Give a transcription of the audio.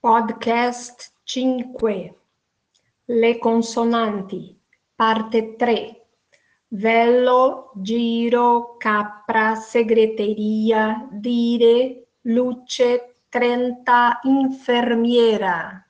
Podcast 5 Le consonanti. Parte 3 Vello, giro, capra, segreteria, dire, luce, trenta, infermiera.